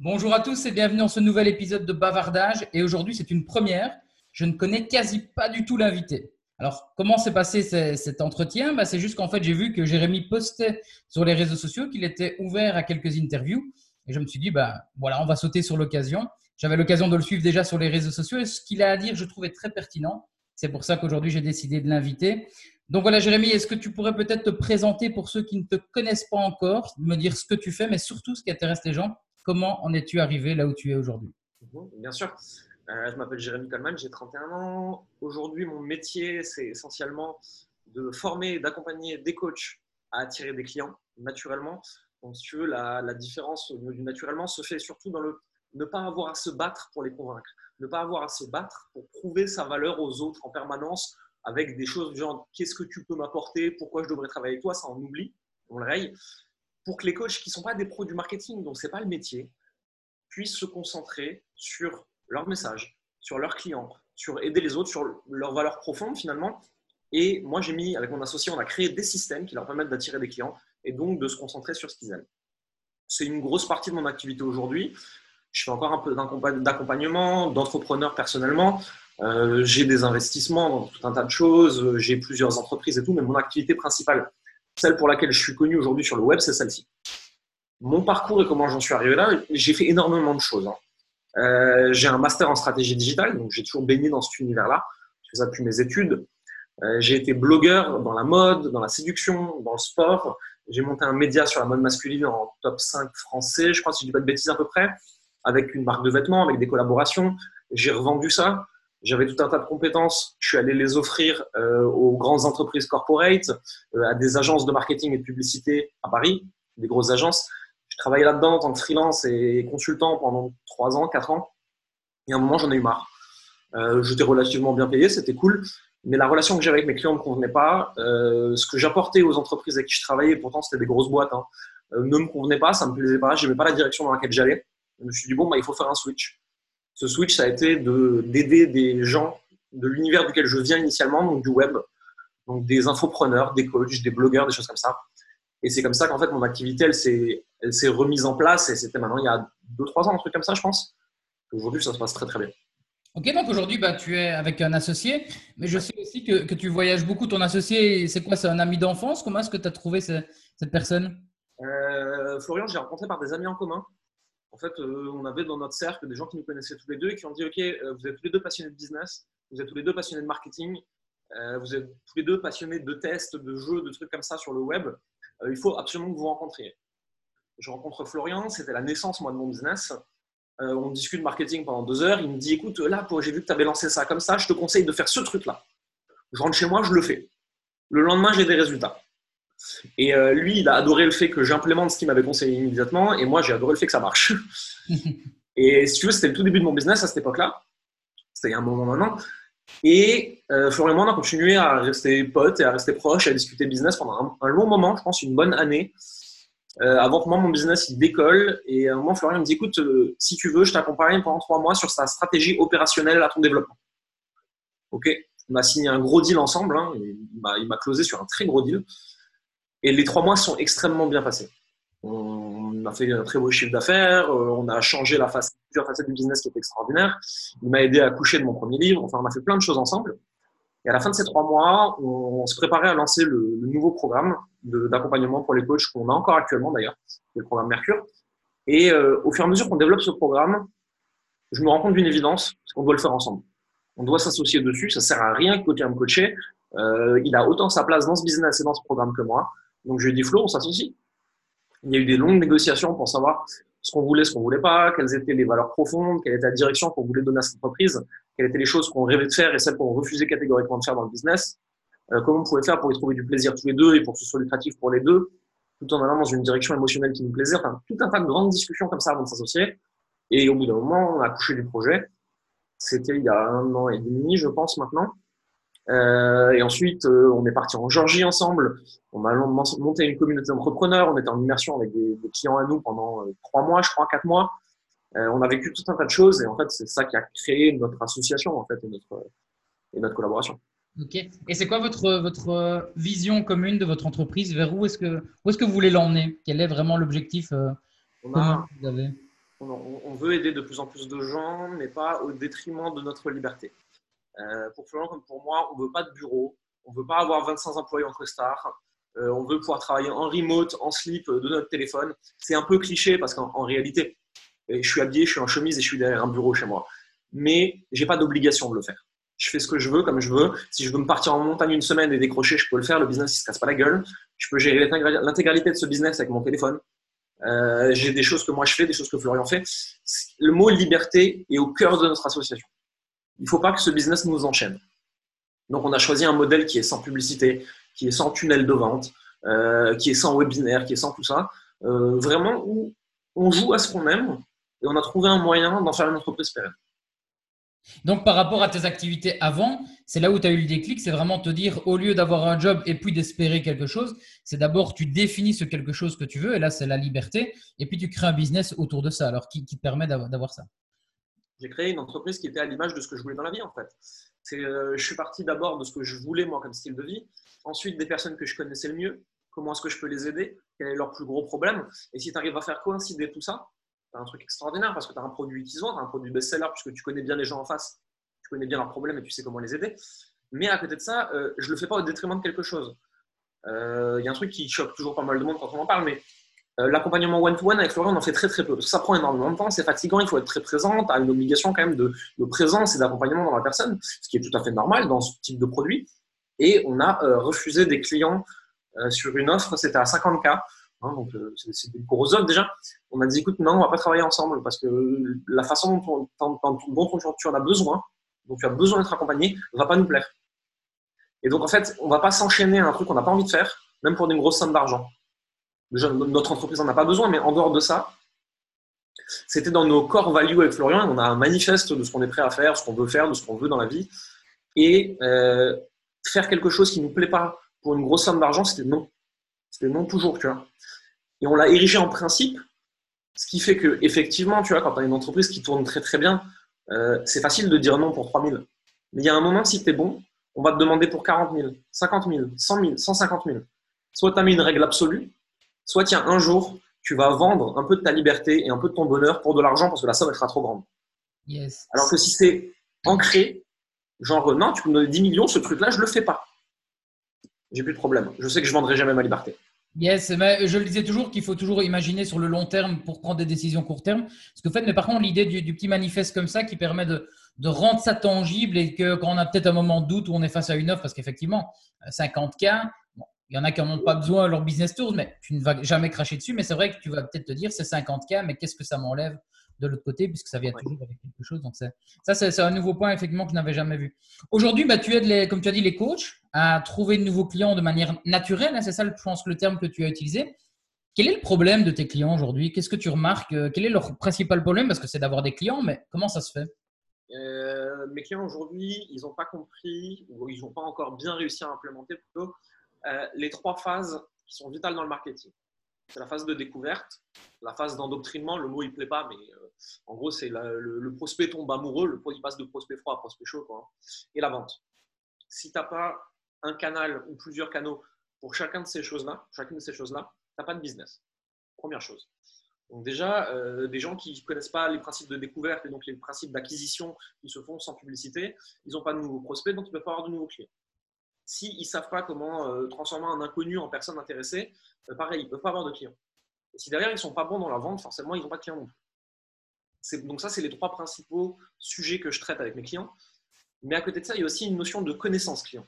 Bonjour à tous et bienvenue dans ce nouvel épisode de Bavardage. Et aujourd'hui, c'est une première. Je ne connais quasi pas du tout l'invité. Alors, comment s'est passé cet entretien? Bah, C'est juste qu'en fait, j'ai vu que Jérémy postait sur les réseaux sociaux qu'il était ouvert à quelques interviews. Et je me suis dit, bah, voilà, on va sauter sur l'occasion. J'avais l'occasion de le suivre déjà sur les réseaux sociaux et ce qu'il a à dire, je trouvais très pertinent. C'est pour ça qu'aujourd'hui, j'ai décidé de l'inviter. Donc voilà, Jérémy, est-ce que tu pourrais peut-être te présenter pour ceux qui ne te connaissent pas encore, me dire ce que tu fais, mais surtout ce qui intéresse les gens? Comment en es-tu arrivé là où tu es aujourd'hui? Bien sûr. Euh, je m'appelle Jérémy Coleman, j'ai 31 ans. Aujourd'hui, mon métier, c'est essentiellement de former et d'accompagner des coachs à attirer des clients naturellement. Donc, si tu veux, la, la différence au niveau du naturellement se fait surtout dans le ne pas avoir à se battre pour les convaincre, ne pas avoir à se battre pour prouver sa valeur aux autres en permanence avec des choses du genre qu'est-ce que tu peux m'apporter, pourquoi je devrais travailler avec toi, ça on oublie, on le raye, pour que les coachs qui ne sont pas des pros du marketing, donc ce n'est pas le métier, puissent se concentrer sur leur message, sur leurs clients, sur aider les autres, sur leurs valeurs profondes finalement. Et moi, j'ai mis, avec mon associé, on a créé des systèmes qui leur permettent d'attirer des clients et donc de se concentrer sur ce qu'ils aiment. C'est une grosse partie de mon activité aujourd'hui. Je fais encore un peu d'accompagnement, d'entrepreneur personnellement. Euh, j'ai des investissements dans tout un tas de choses. J'ai plusieurs entreprises et tout, mais mon activité principale, celle pour laquelle je suis connu aujourd'hui sur le web, c'est celle-ci. Mon parcours et comment j'en suis arrivé là, j'ai fait énormément de choses. Hein. Euh, j'ai un master en stratégie digitale, donc j'ai toujours baigné dans cet univers-là. Je fais ça depuis mes études. Euh, j'ai été blogueur dans la mode, dans la séduction, dans le sport. J'ai monté un média sur la mode masculine en top 5 français, je crois, si je dis pas de bêtises à peu près avec une marque de vêtements, avec des collaborations. J'ai revendu ça. J'avais tout un tas de compétences. Je suis allé les offrir euh, aux grandes entreprises corporate, euh, à des agences de marketing et de publicité à Paris, des grosses agences. Je travaillais là-dedans en tant que freelance et consultant pendant 3 ans, 4 ans. Et à un moment, j'en ai eu marre. Euh, J'étais relativement bien payé, c'était cool. Mais la relation que j'avais avec mes clients ne me convenait pas. Euh, ce que j'apportais aux entreprises avec qui je travaillais, pourtant c'était des grosses boîtes, hein, ne me convenait pas, ça me plaisait pas. Je n'aimais pas la direction dans laquelle j'allais. Je me suis dit, bon, bah, il faut faire un switch. Ce switch, ça a été d'aider des gens de l'univers duquel je viens initialement, donc du web, donc des infopreneurs, des coachs, des blogueurs, des choses comme ça. Et c'est comme ça qu'en fait, mon activité, elle s'est remise en place et c'était maintenant il y a 2-3 ans, un truc comme ça, je pense. Aujourd'hui, ça se passe très, très bien. Ok, donc aujourd'hui, bah, tu es avec un associé, mais je sais aussi que, que tu voyages beaucoup. Ton associé, c'est quoi C'est un ami d'enfance? Comment est-ce que tu as trouvé cette personne? Euh, Florian, j'ai rencontré par des amis en commun en fait, euh, on avait dans notre cercle des gens qui nous connaissaient tous les deux et qui ont dit Ok, euh, vous êtes tous les deux passionnés de business, vous êtes tous les deux passionnés de marketing, euh, vous êtes tous les deux passionnés de tests, de jeux, de trucs comme ça sur le web. il faut absolument que vous vous rencontriez. Je rencontre Florian, c'était la naissance, moi, de mon business. on discute marketing pendant deux heures. Il me dit Écoute, là, j'ai vu que tu avais lancé ça comme ça, je te conseille de faire ce truc-là. Je rentre chez moi, je le fais. Le lendemain, j'ai des résultats. Et euh, lui, il a adoré le fait que j'implémente ce qu'il m'avait conseillé immédiatement, et moi, j'ai adoré le fait que ça marche. et si tu veux, c'était le tout début de mon business à cette époque-là. C'était il y a un moment maintenant. Et euh, Florian et moi, on a continué à rester potes et à rester proches, à discuter business pendant un, long moment, je pense une bonne année, euh, avant que moi, mon business il décolle. Et à un moment, Florian me dit écoute, si tu veux, je t'accompagne pendant trois mois sur sa stratégie opérationnelle à ton développement. Ok, on a signé un gros deal ensemble. Hein, il m'a closé sur un très gros deal. Et les trois mois sont extrêmement bien passés. On a fait un très beau chiffre d'affaires, euh, on a changé la face, plusieurs facettes du business qui était extraordinaire. Il m'a aidé à coucher de mon premier livre. Enfin, on a fait plein de choses ensemble. Et à la fin de ces trois mois, on, se préparait à lancer le, nouveau programme d'accompagnement pour les coachs qu'on a encore actuellement d'ailleurs, le programme Mercure. Et euh, au fur et à mesure qu'on développe ce programme, je me rends compte d'une évidence, c'est qu'on doit le faire ensemble. On doit s'associer dessus, ça sert à rien que côté me coacher. Euh, il a autant sa place dans ce business et dans ce programme que moi. Donc je lui ai dit, Flo, on s'associe. Il y a eu des longues négociations pour savoir ce qu'on voulait, ce qu'on voulait pas, quelles étaient les valeurs profondes, quelle était la direction qu'on voulait donner à cette entreprise, quelles étaient les choses qu'on rêvait de faire et celles qu'on refusait catégoriquement de faire dans le business, euh, comment on pouvait faire pour y trouver du plaisir tous les deux et pour que ce soit lucratif pour les deux, tout en allant dans une direction émotionnelle qui nous plaisait. Enfin, tout un tas de grandes discussions comme ça avant de s'associer. Et au bout d'un moment, on a couché du projet. C'était il y a un an et demi, je pense, maintenant. Euh, et ensuite, euh, on est parti en Georgie ensemble. On a monté une communauté d'entrepreneurs. On était en immersion avec des, clients à nous pendant euh, trois mois, je crois, quatre mois. on a vécu tout un tas de choses et en fait, c'est ça qui a créé notre association en fait et notre, et notre collaboration. Ok. Et c'est quoi votre, votre vision commune de votre entreprise? Vers où est-ce que, où est-ce que vous voulez l'emmener? Quel est vraiment l'objectif on, a, On, veut aider de plus en plus de gens, mais pas au détriment de notre liberté. Euh, pour Florian comme pour moi, on ne veut pas de bureau, on ne veut pas avoir 25 employés en costard, euh, on veut pouvoir travailler en remote, en slip de notre téléphone. C'est un peu cliché parce qu'en réalité, je suis habillé, je suis en chemise et je suis derrière un bureau chez moi. Mais j'ai pas d'obligation de le faire. Je fais ce que je veux, comme je veux. Si je veux me partir en montagne une semaine et décrocher, je peux le faire. Le business, il se casse pas la gueule. Je peux gérer l'intégralité de ce business avec mon téléphone. Euh, j'ai des choses que moi je fais, des choses que Florian fait. Le mot liberté est au cœur de notre association. Il ne faut pas que ce business nous enchaîne. Donc, on a choisi un modèle qui est sans publicité, qui est sans tunnel de vente, euh, qui est sans webinaire, qui est sans tout ça. Euh, vraiment où on joue à ce qu'on aime et on a trouvé un moyen d'en faire une entreprise pérenne. Donc, par rapport à tes activités avant, c'est là où tu as eu le déclic, c'est vraiment te dire, au lieu d'avoir un job et puis d'espérer quelque chose, c'est d'abord tu définis ce quelque chose que tu veux, et là, c'est la liberté, et puis tu crées un business autour de ça, alors qui, te permet d'avoir ça. J'ai créé une entreprise qui était à l'image de ce que je voulais dans la vie, en fait. Euh, je suis parti d'abord de ce que je voulais, moi, comme style de vie, ensuite des personnes que je connaissais le mieux, comment est-ce que je peux les aider, quel est leur plus gros problème, et si tu arrives à faire coïncider tout ça, tu un truc extraordinaire parce que tu as un produit qui se vend, tu as un produit best-seller puisque tu connais bien les gens en face, tu connais bien leurs problèmes et tu sais comment les aider. Mais à côté de ça, euh, je ne le fais pas au détriment de quelque chose. Il euh, y a un truc qui choque toujours pas mal de monde quand on en parle, mais l'accompagnement one-to-one avec Florian, on en fait très très peu. ça prend énormément de temps, c'est fatigant, il faut être très présent, tu as une obligation quand même de, présence et d'accompagnement dans la personne, ce qui est tout à fait normal dans ce type de produit. Et on a refusé des clients sur une offre, c'était à 50K. Hein, donc, euh, c'est des gros offres déjà. On a dit, écoute, non, on va pas travailler ensemble parce que la façon dont, on, tu en as besoin, dont tu as besoin d'être accompagné, va pas nous plaire. Et donc, en fait, on va pas s'enchaîner à un truc qu'on n'a pas envie de faire, même pour une grosse somme d'argent. Notre entreprise n'en a pas besoin, mais en dehors de ça, c'était dans nos core values avec Florian. On a un manifeste de ce qu'on est prêt à faire, ce qu'on veut faire, de ce qu'on veut dans la vie. Et euh, faire quelque chose qui ne nous plaît pas pour une grosse somme d'argent, c'était non. C'était non toujours, tu vois. Et on l'a érigé en principe, ce qui fait que, effectivement, tu vois, quand tu as une entreprise qui tourne très très bien, euh, c'est facile de dire non pour 3 000. Mais il y a un moment, si tu es bon, on va te demander pour 40 000, 50 000, 100 000, 150 000. Soit tu as mis une règle absolue, soit tiens, un jour, tu vas vendre un peu de ta liberté et un peu de ton bonheur pour de l'argent parce que la somme elle sera trop grande. Yes. Alors que si c'est ancré, genre non, tu peux me donner 10 millions, ce truc-là, je ne le fais pas j'ai plus de problème. Je sais que je vendrai jamais ma liberté. Yes, mais je le disais toujours qu'il faut toujours imaginer sur le long terme pour prendre des décisions court terme. Parce que fait, mais par contre, l'idée du, petit manifeste comme ça qui permet de, de, rendre ça tangible et que quand on a peut-être un moment de doute où on est face à une offre, parce qu'effectivement, 50K, il y en a qui n'en ont pas besoin leur business tour, mais tu ne vas jamais cracher dessus. Mais c'est vrai que tu vas peut-être te dire c'est 50K, mais qu'est-ce que ça m'enlève de l'autre côté, puisque ça vient toujours avec quelque chose. Donc, ça, c'est un nouveau point, effectivement, que je n'avais jamais vu. Aujourd'hui, bah, tu aides, les, comme tu as dit, les coachs à trouver de nouveaux clients de manière naturelle. Hein, c'est ça, je pense, le terme que tu as utilisé. Quel est le problème de tes clients aujourd'hui? Qu'est-ce que tu remarques? Euh, Quel est leur principal problème? Parce que c'est d'avoir des clients, mais comment ça se fait? Euh, Mes clients aujourd'hui, ils n'ont pas compris ou ils n'ont pas encore bien réussi à implémenter plutôt les trois phases qui sont vitales dans le marketing. C'est la phase de découverte, la phase d'endoctrinement, le mot il plaît pas, mais en gros, c'est le, prospect tombe amoureux, le produit passe de prospect froid à prospect chaud, hein. et la vente. Si tu n'as pas un canal ou plusieurs canaux pour chacun de ces choses-là, chacune de ces choses-là, tu n'as pas de business. Première chose. Donc déjà, euh, des gens qui ne connaissent pas les principes de découverte et donc les principes d'acquisition qui se font sans publicité, ils n'ont pas de nouveaux prospects, donc ils ne peuvent pas avoir de nouveaux clients. S'ils ne savent pas comment euh, transformer un inconnu en personne intéressée, euh, pareil, ils ne peuvent pas avoir de clients. Et si derrière, ils ne sont pas bons dans la vente, forcément, ils n'ont pas de clients non plus donc ça, c'est les trois principaux sujets que je traite avec mes clients. Mais à côté de ça, il y a aussi une notion de connaissance client,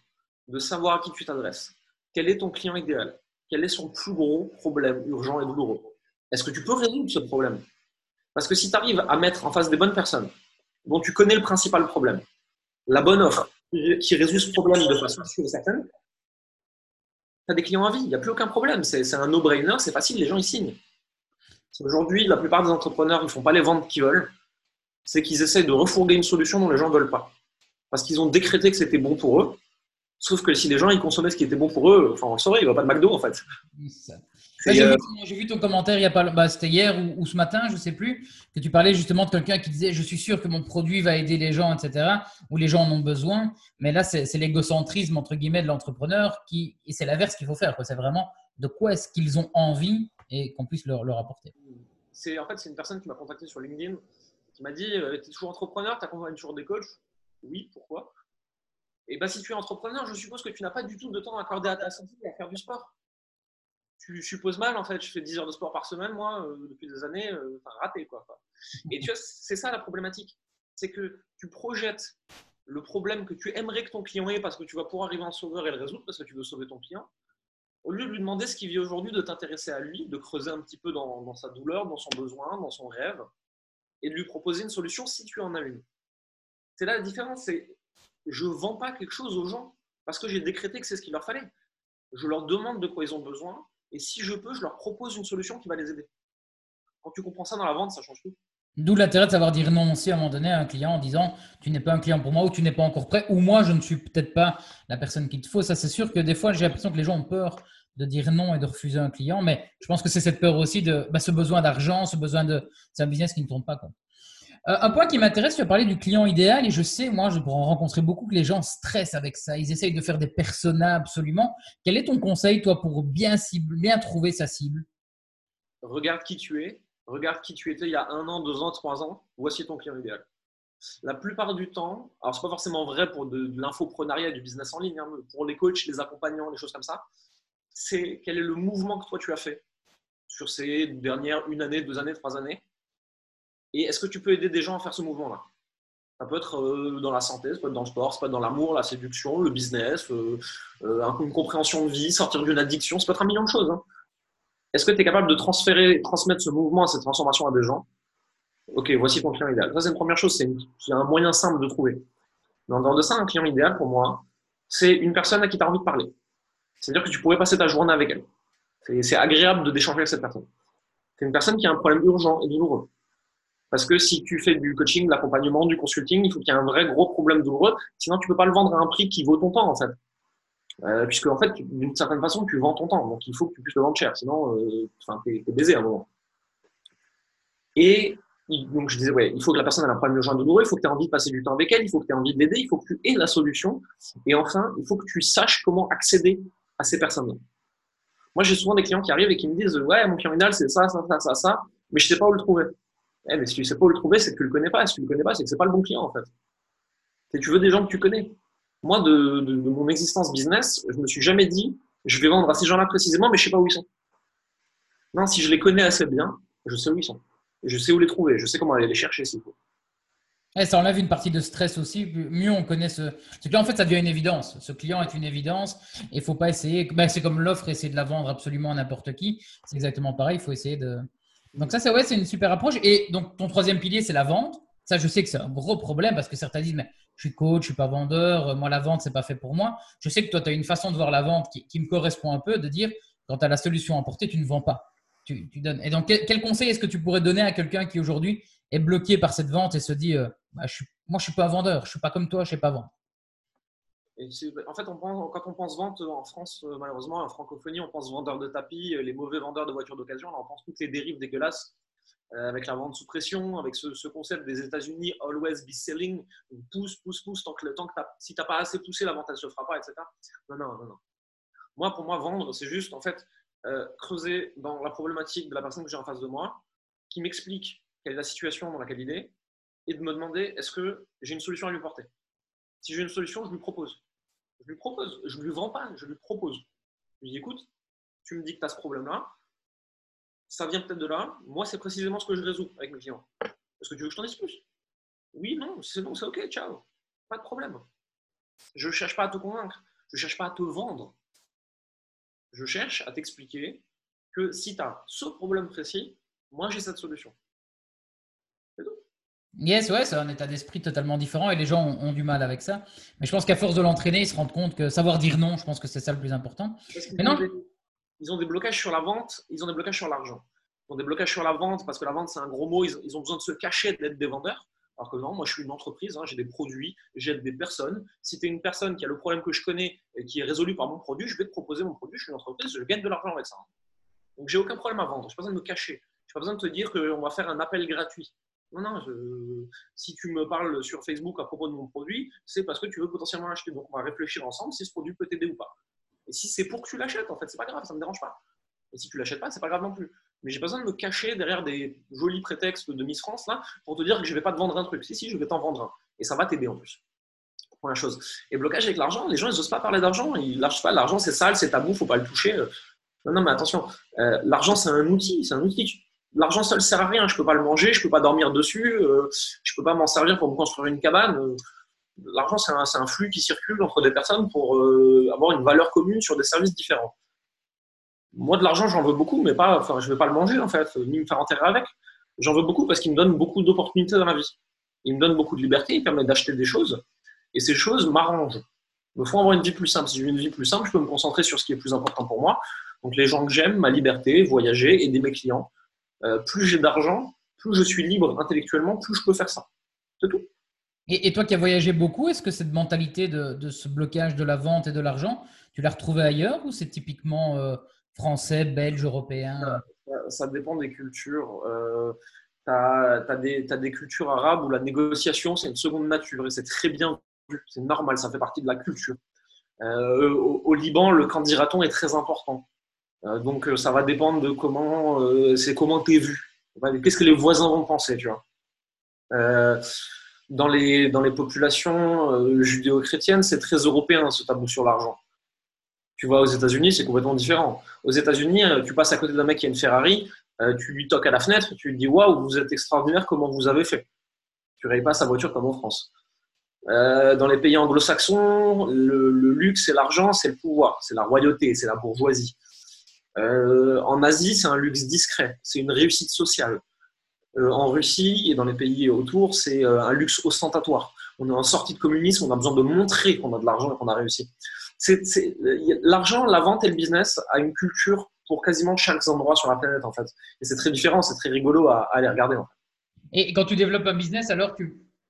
de savoir à qui tu t'adresses. Quel est ton client idéal? Quel est son plus gros problème urgent et douloureux? Est-ce que tu peux résoudre ce problème? Parce que si tu arrives à mettre en face des bonnes personnes, dont tu connais le principal problème, la bonne offre qui résout ce problème de façon sûre et certaine, tu as des clients à vie, il n'y a plus aucun problème. C'est un no-brainer, c'est facile, les gens y signent. Aujourd'hui, la plupart des entrepreneurs ne font pas les ventes qu'ils veulent. C'est qu'ils essayent de refourguer une solution dont les gens ne veulent pas. Parce qu'ils ont décrété que c'était bon pour eux. Sauf que si les gens ils consommaient ce qui était bon pour eux, enfin on le saurait, il ne va pas de McDo en fait. Euh, j'ai vu, ton commentaire il y a pas, bah, c'était hier ou, ce matin, je ne sais plus, que tu parlais justement de quelqu'un qui disait je suis sûr que mon produit va aider les gens, etc. Ou les gens en ont besoin. Mais là, c'est, l'égocentrisme entre guillemets de l'entrepreneur qui et c'est l'inverse qu'il faut faire. C'est vraiment de quoi est-ce qu'ils ont envie et qu'on puisse leur, apporter. c'est en fait, c'est une personne qui m'a contacté sur LinkedIn, qui m'a dit Tu es toujours entrepreneur, tu accompagnes toujours des coachs? Oui, pourquoi? Et bien, si tu es entrepreneur, je suppose que tu n'as pas du tout de temps à accorder à ta santé et à faire du sport. Tu supposes mal, en fait. Je fais 10 heures de sport par semaine, moi, depuis des années, enfin, raté, quoi. Et tu vois, c'est ça la problématique. C'est que tu projettes le problème que tu aimerais que ton client ait parce que tu vas pouvoir arriver en sauveur et le résoudre parce que tu veux sauver ton client, au lieu de lui demander ce qu'il vit aujourd'hui, de t'intéresser à lui, de creuser un petit peu dans, sa douleur, dans son besoin, dans son rêve, et de lui proposer une solution si tu en as une. C'est là la différence, c'est je ne vends pas quelque chose aux gens parce que j'ai décrété que c'est ce qu'il leur fallait. Je leur demande de quoi ils ont besoin, et si je peux, je leur propose une solution qui va les aider. Quand tu comprends ça dans la vente, ça change tout. D'où l'intérêt de savoir dire non aussi à un moment donné à un client en disant tu n'es pas un client pour moi ou tu n'es pas encore prêt ou moi je ne suis peut-être pas la personne qu'il te faut. Ça c'est sûr que des fois j'ai l'impression que les gens ont peur de dire non et de refuser un client, mais je pense que c'est cette peur aussi de bah, ce besoin d'argent, ce besoin de c'est un business qui ne tourne pas. Euh, un point qui m'intéresse, tu as parlé du client idéal et je sais, moi, je rencontrer beaucoup que les gens stressent avec ça. Ils essayent de faire des personas absolument. Quel est ton conseil, toi, pour bien, cible, bien trouver sa cible? Regarde qui tu es regarde qui tu étais il y a un an, deux ans, trois ans, voici ton client idéal. La plupart du temps, alors c'est pas forcément vrai pour de, l'infoprenariat et du business en ligne, hein, pour les coachs, les accompagnants, les choses comme ça, c'est quel est le mouvement que toi tu as fait sur ces dernières une année, deux années, trois années, et est-ce que tu peux aider des gens à faire ce mouvement-là? Ça peut être euh, dans la santé, ça peut être dans le sport, ça peut être dans l'amour, la séduction, le business, euh, euh, une compréhension de vie, sortir d'une addiction, ça peut être un million de choses. Hein. Est-ce que tu es capable de transférer, transmettre ce mouvement, cette transformation à des gens? Ok, voici ton client idéal. Ça, c'est une première chose, c'est un moyen simple de trouver. Mais en dehors de ça, un client idéal, pour moi, c'est une personne à qui tu as envie de parler. C'est-à-dire que tu pourrais passer ta journée avec elle. C'est agréable d'échanger avec cette personne. C'est une personne qui a un problème urgent et douloureux. Parce que si tu fais du coaching, de l'accompagnement, du consulting, il faut qu'il y ait un vrai gros problème douloureux. Sinon, tu ne peux pas le vendre à un prix qui vaut ton temps, en fait. Euh, puisque en fait, d'une certaine façon, tu vends ton temps. Donc, il faut que tu puisses le vendre cher. Sinon, euh, tu es, baisé à un moment. Et donc, je disais, ouais, il faut que la personne ait un problème de joint douloureux, il faut que tu aies envie de passer du temps avec elle, il faut que tu aies envie de l'aider, il faut que tu aies la solution. Et enfin, il faut que tu saches comment accéder à ces personnes-là. Moi, j'ai souvent des clients qui arrivent et qui me disent, ouais, mon idéal, c'est ça, ça, ça, ça, ça, mais je sais pas où le trouver. Eh, mais si tu sais pas où le trouver, c'est que tu le connais pas. Si tu le connais pas, c'est que c'est pas le bon client, en fait. Et tu veux des gens que tu connais moi, de, mon existence business, je me suis jamais dit, je vais vendre à ces gens-là précisément, mais je sais pas où ils sont. Non, si je les connais assez bien, je sais où ils sont. Je sais où les trouver, je sais comment aller les chercher s'il faut. Et ça enlève une partie de stress aussi. Mieux on connaît ce, ce client. En fait, ça devient une évidence. Ce client est une évidence. Il ne faut pas essayer. Ben, c'est comme l'offre, essayer de la vendre absolument à n'importe qui. C'est exactement pareil. Il faut essayer de. Donc, ça, c'est ouais, une super approche. Et donc, ton troisième pilier, c'est la vente. Ça, je sais que c'est un gros problème parce que certains disent, mais je suis coach, je suis pas vendeur, euh, moi la vente, c'est pas fait pour moi. Je sais que toi, tu as une façon de voir la vente qui, me correspond un peu, de dire, quand tu as la solution à porter, tu ne vends pas. Tu, donnes. Et donc, quel, conseil est-ce que tu pourrais donner à quelqu'un qui aujourd'hui est bloqué par cette vente et se dit, euh, bah, je suis, moi, je suis pas vendeur, je suis pas comme toi, je sais pas vendre? En fait, quand on pense vente en France, euh, malheureusement, en francophonie, on pense vendeur de tapis, les mauvais vendeurs de voitures d'occasion. On pense toutes les dérives dégueulasses euh, avec la vente sous pression, avec ce, concept des États-Unis, always be selling, pousse, pousse, pousse, tant que le temps que si tu n'as pas assez poussé, la vente elle se fera pas, etc. Non, non, non, non. Moi, pour moi, vendre, c'est juste en fait euh, creuser dans la problématique de la personne que j'ai en face de moi, qui m'explique quelle est la situation dans laquelle il est, et de me demander est-ce que j'ai une solution à lui porter? Si j'ai une solution, je lui propose. Je lui propose. Je ne lui vends pas, je lui propose. Je lui dis écoute, tu me dis que tu as ce problème-là, ça vient peut-être de là. Moi, c'est précisément ce que je résous avec mes clients. Est-ce que tu veux que je t'en dise plus? Oui, non, c'est bon, c'est OK, ciao. Pas de problème. Je ne cherche pas à te convaincre. Je ne cherche pas à te vendre. Je cherche à t'expliquer que si tu as ce problème précis, moi, j'ai cette solution. Yes, ouais, c'est un état d'esprit totalement différent et les gens ont, du mal avec ça. Mais je pense qu'à force de l'entraîner, ils se rendent compte que savoir dire non, je pense que c'est ça le plus important. Mais non, ils ont des blocages sur la vente, ils ont des blocages sur l'argent. Ils ont des blocages sur la vente parce que la vente, c'est un gros mot. Ils, ont besoin de se cacher d'être des vendeurs. Alors que non, moi, je suis une entreprise, hein, j'ai des produits, j'aide des personnes. Si tu es une personne qui a le problème que je connais et qui est résolu par mon produit, je vais te proposer mon produit. Je suis une entreprise, je gagne de l'argent avec ça. Donc, j'ai aucun problème à vendre. Je n'ai pas besoin de me cacher. Je n'ai pas besoin de te dire qu'on va faire un appel gratuit. Non, non, si tu me parles sur Facebook à propos de mon produit, c'est parce que tu veux potentiellement l'acheter. Donc, on va réfléchir ensemble si ce produit peut t'aider ou pas. Et si c'est pour que tu l'achètes, en fait, c'est pas grave, ça ne me dérange pas. Et si tu l'achètes pas, c'est pas grave non plus. Mais j'ai pas besoin de me cacher derrière des jolis prétextes de Miss France là pour te dire que je vais pas te vendre un truc. Si, si, je vais t'en vendre un. Et ça va t'aider en plus. Première chose. Et blocage avec l'argent, les gens, ils n'osent pas parler d'argent. Ils lâchent pas. L'argent, c'est sale, c'est tabou, faut pas le toucher. Non, non, mais attention. Euh, l'argent, c'est un outil. C'est un outil. L'argent seul sert à rien. Je peux pas le manger, je peux pas dormir dessus, euh, je peux pas m'en servir pour me construire une cabane. L'argent, c'est un, flux qui circule entre des personnes pour euh, avoir une valeur commune sur des services différents. Moi, de l'argent, j'en veux beaucoup, mais pas, enfin, je vais pas le manger en fait, ni me faire enterrer avec. J'en veux beaucoup parce qu'il me donne beaucoup d'opportunités dans la vie. Il me donne beaucoup de liberté, il permet d'acheter des choses, et ces choses m'arrangent. Me faut avoir une vie plus simple. Si j'ai une vie plus simple, je peux me concentrer sur ce qui est plus important pour moi. Donc les gens que j'aime, ma liberté, voyager, aider mes clients. Euh, plus j'ai d'argent, plus je suis libre intellectuellement, plus je peux faire ça. C'est tout. Et, toi qui as voyagé beaucoup, est-ce que cette mentalité de, ce blocage de la vente et de l'argent, tu l'as retrouvée ailleurs ou c'est typiquement euh, français, belge, européen? Ça, dépend des cultures. Euh, tu as, des cultures arabes où la négociation, c'est une seconde nature et c'est très bien vu. C'est normal, ça fait partie de la culture. Euh, au, Liban, le candidaton est très important. Euh, donc, ça va dépendre de comment c'est comment tu es vu. Qu'est-ce que les voisins vont penser, tu vois. dans, les, dans les populations judéo-chrétiennes, c'est très européen ce tabou sur l'argent. Tu vois, aux États-Unis, c'est complètement différent. Aux États-Unis, euh, tu passes à côté d'un mec qui a une Ferrari, euh, tu lui toques à la fenêtre, tu lui dis Waouh, vous êtes extraordinaire, comment vous avez fait? Tu rayes pas sa voiture comme en France. Euh, dans les pays anglo-saxons, le, luxe et l'argent, c'est le pouvoir, c'est la royauté, c'est la bourgeoisie. En Asie, c'est un luxe discret, c'est une réussite sociale. en Russie et dans les pays autour, c'est un luxe ostentatoire. On est en sortie de communisme, on a besoin de montrer qu'on a de l'argent et qu'on a réussi l'argent, la vente et le business a une culture pour quasiment chaque endroit sur la planète en fait. Et c'est très différent, c'est très rigolo à, aller regarder. Et quand tu développes un business, alors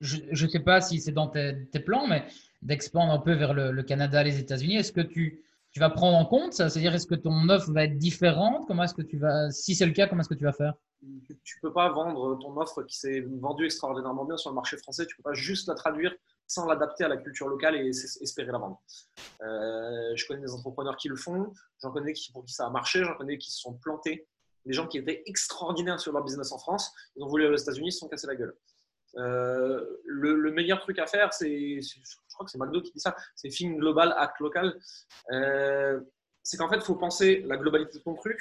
je ne sais pas si c'est dans tes, plans, mais d'expandre un peu vers le, Canada, les États-Unis, est-ce que tu, tu vas prendre en compte ça? C'est-à-dire, est-ce que ton offre va être différente? Comment est-ce que tu vas, si c'est le cas, comment est-ce que tu vas faire? Tu ne peux pas vendre ton offre qui s'est vendue extraordinairement bien sur le marché français. Tu ne peux pas juste la traduire sans l'adapter à la culture locale et espérer la vendre. Euh, je connais des entrepreneurs qui le font, j'en connais pour qui ça a marché, j'en connais qui se sont plantés. Des gens qui étaient extraordinaires sur leur business en France, ils ont voulu aller aux États-Unis, ils se sont cassés la gueule. Euh, le, meilleur truc à faire, c'est, crois que c'est McDo qui dit ça, c'est think global, act local. Euh, c'est qu'en fait, il faut penser la globalité de ton truc,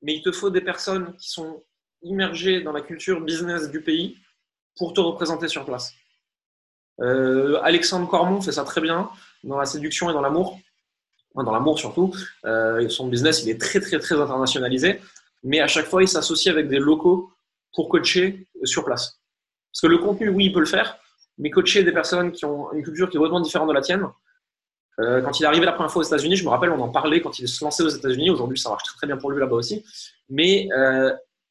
mais il te faut des personnes qui sont immergées dans la culture business du pays pour te représenter sur place. Euh, Alexandre Cormon fait ça très bien dans la séduction et dans l'amour. dans l'amour surtout. Euh, son business, il est très, très, très internationalisé. Mais à chaque fois, il s'associe avec des locaux pour coacher sur place. Parce que le contenu, oui, il peut le faire. Mais coacher des personnes qui ont une culture qui est vraiment différente de la tienne, euh, quand il est arrivé la première fois aux États-Unis, je me rappelle, on en parlait quand il se lançait aux États-Unis. Aujourd'hui, ça marche très, très bien pour lui là-bas aussi. Mais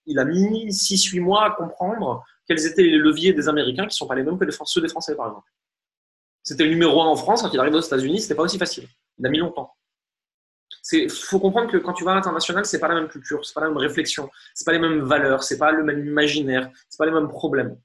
il a mis 6-8 mois à comprendre quels étaient les leviers des Américains qui ne sont pas les mêmes que ceux des Français, par exemple. C'était le numéro un en France, quand il arrive aux États-Unis, ce n'était pas aussi facile. Il a mis longtemps. Il faut comprendre que quand tu vas à l'international, ce n'est pas la même culture, ce n'est pas la même réflexion, ce n'est pas les mêmes valeurs, ce n'est pas le même imaginaire, ce n'est pas les mêmes problèmes.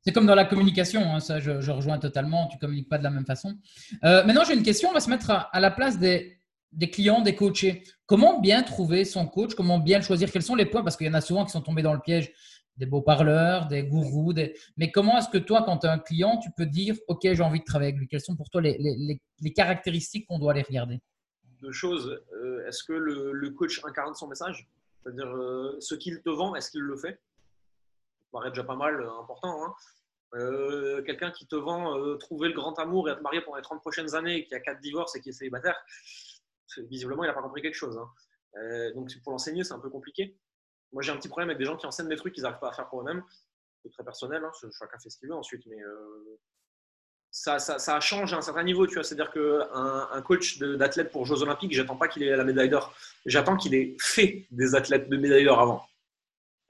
C'est comme dans la communication, hein, ça je, rejoins totalement, tu ne communiques pas de la même façon. Euh, maintenant, j'ai une question, on va se mettre à la place des, des clients, des coachés. Comment bien trouver son coach? Comment bien le choisir? Quels sont les points? Parce qu'il y en a souvent qui sont tombés dans le piège. Des beaux parleurs, des gourous. Mais comment est-ce que toi, quand tu as un client, tu peux dire OK, j'ai envie de travailler avec lui? Quelles sont pour toi les, caractéristiques qu'on doit aller regarder? Deux choses. Euh, est-ce que le, coach incarne son message? C'est-à-dire, euh, ce qu'il te vend, est-ce qu'il le fait? Paraît déjà pas mal euh, important. Hein. Quelqu'un qui te vend trouver le grand amour et être marié pendant les 30 prochaines années, qui a quatre divorces et qui est célibataire, visiblement, il n'a pas compris quelque chose. Hein. Euh, donc, pour l'enseigner, c'est un peu compliqué. Moi, j'ai un petit problème avec des gens qui enseignent des trucs qu'ils n'arrivent pas à faire pour eux-mêmes. C'est très personnel, hein, chacun fait ce qu'il veut ensuite, mais euh, ça, ça, change à un certain niveau. Tu vois, c'est-à-dire qu'un un coach d'athlète pour Jeux Olympiques, j'attends pas qu'il ait la médaille d'or. J'attends qu'il ait fait des athlètes de médaille d'or avant.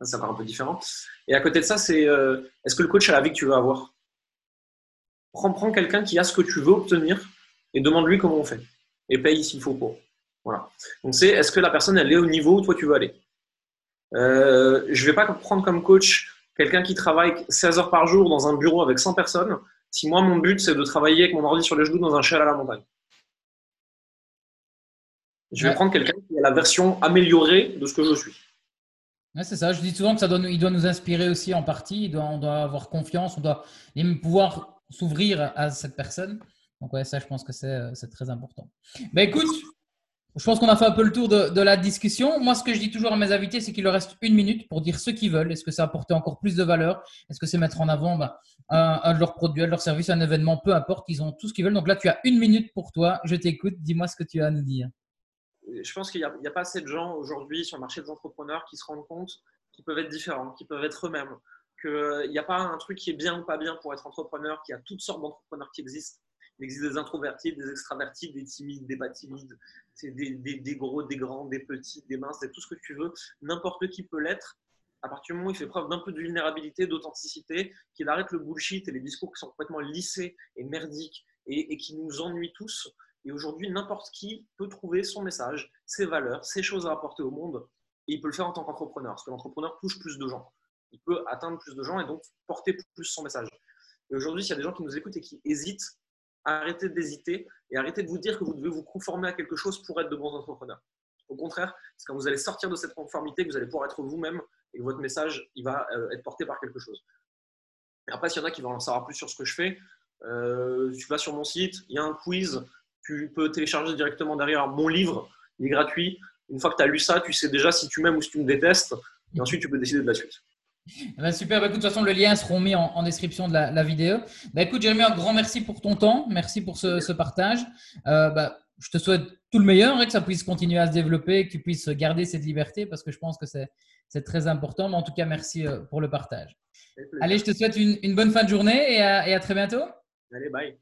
Ça, paraît un peu différent. Et à côté de ça, c'est euh, est-ce que le coach a la vie que tu veux avoir? Prends, prends quelqu'un qui a ce que tu veux obtenir et demande-lui comment on fait et paye s'il faut pour. Voilà. Donc c'est est-ce que la personne elle est au niveau où toi tu veux aller? Euh, je ne vais pas prendre comme coach quelqu'un qui travaille 16 heures par jour dans un bureau avec 100 personnes si moi mon but c'est de travailler avec mon ordi sur les genoux dans un châle à la montagne. Je vais prendre quelqu'un qui a la version améliorée de ce que je suis. C'est ça. Je dis souvent que ça doit, il doit nous inspirer aussi en partie. on doit avoir confiance, on doit pouvoir s'ouvrir à cette personne. Donc, ouais, ça, je pense que c'est très important. Ben, écoute, je pense qu'on a fait un peu le tour de, la discussion. Moi, ce que je dis toujours à mes invités, c'est qu'il leur reste une minute pour dire ce qu'ils veulent. Est-ce que c'est apporter encore plus de valeur? Est-ce que c'est mettre en avant bah, un, de leurs produits, un de leurs services, un événement? Peu importe, ils ont tout ce qu'ils veulent. Donc là, tu as une minute pour toi. Je t'écoute. Dis-moi ce que tu as à nous dire. Je pense qu'il n'y a, pas assez de gens aujourd'hui sur le marché des entrepreneurs qui se rendent compte qu'ils peuvent être différents, qu'ils peuvent être eux-mêmes, qu'il n'y a pas un truc qui est bien ou pas bien pour être entrepreneur, qu'il y a toutes sortes d'entrepreneurs qui existent il existe des introvertis, des extravertis, des timides, des pas timides, des, des, gros, des grands, des petits, des minces, c'est tout ce que tu veux. N'importe qui peut l'être à partir du moment où il fait preuve d'un peu de vulnérabilité, d'authenticité, qu'il arrête le bullshit et les discours qui sont complètement lissés et merdiques et, qui nous ennuient tous. Et aujourd'hui, n'importe qui peut trouver son message, ses valeurs, ses choses à apporter au monde. Et il peut le faire en tant qu'entrepreneur, parce que l'entrepreneur touche plus de gens. Il peut atteindre plus de gens et donc porter plus son message. Et aujourd'hui, s'il y a des gens qui nous écoutent et qui hésitent, arrêtez d'hésiter et arrêtez de vous dire que vous devez vous conformer à quelque chose pour être de bons entrepreneurs. Au contraire, c'est quand vous allez sortir de cette conformité que vous allez pouvoir être vous-même et que votre message il va euh, être porté par quelque chose. Et après, s'il y en a qui veulent en savoir plus sur ce que je fais, euh, tu vas sur mon site, il y a un quiz, tu peux télécharger directement derrière mon livre, il est gratuit. Une fois que tu as lu ça, tu sais déjà si tu m'aimes ou si tu me détestes, et ensuite tu peux décider de la suite. Eh ben, super, bah, écoute, de toute façon, le lien sera mis en, description de la, vidéo. Bah, écoute, Jérémy, un grand merci pour ton temps. Merci pour ce, partage. Euh, bah, je te souhaite tout le meilleur, hein, que ça puisse continuer à se développer, que tu puisses garder cette liberté parce que je pense que c'est très important. Mais en tout cas, merci euh, pour le partage. Allez, je te souhaite une, bonne fin de journée et à, et à très bientôt. Allez, bye.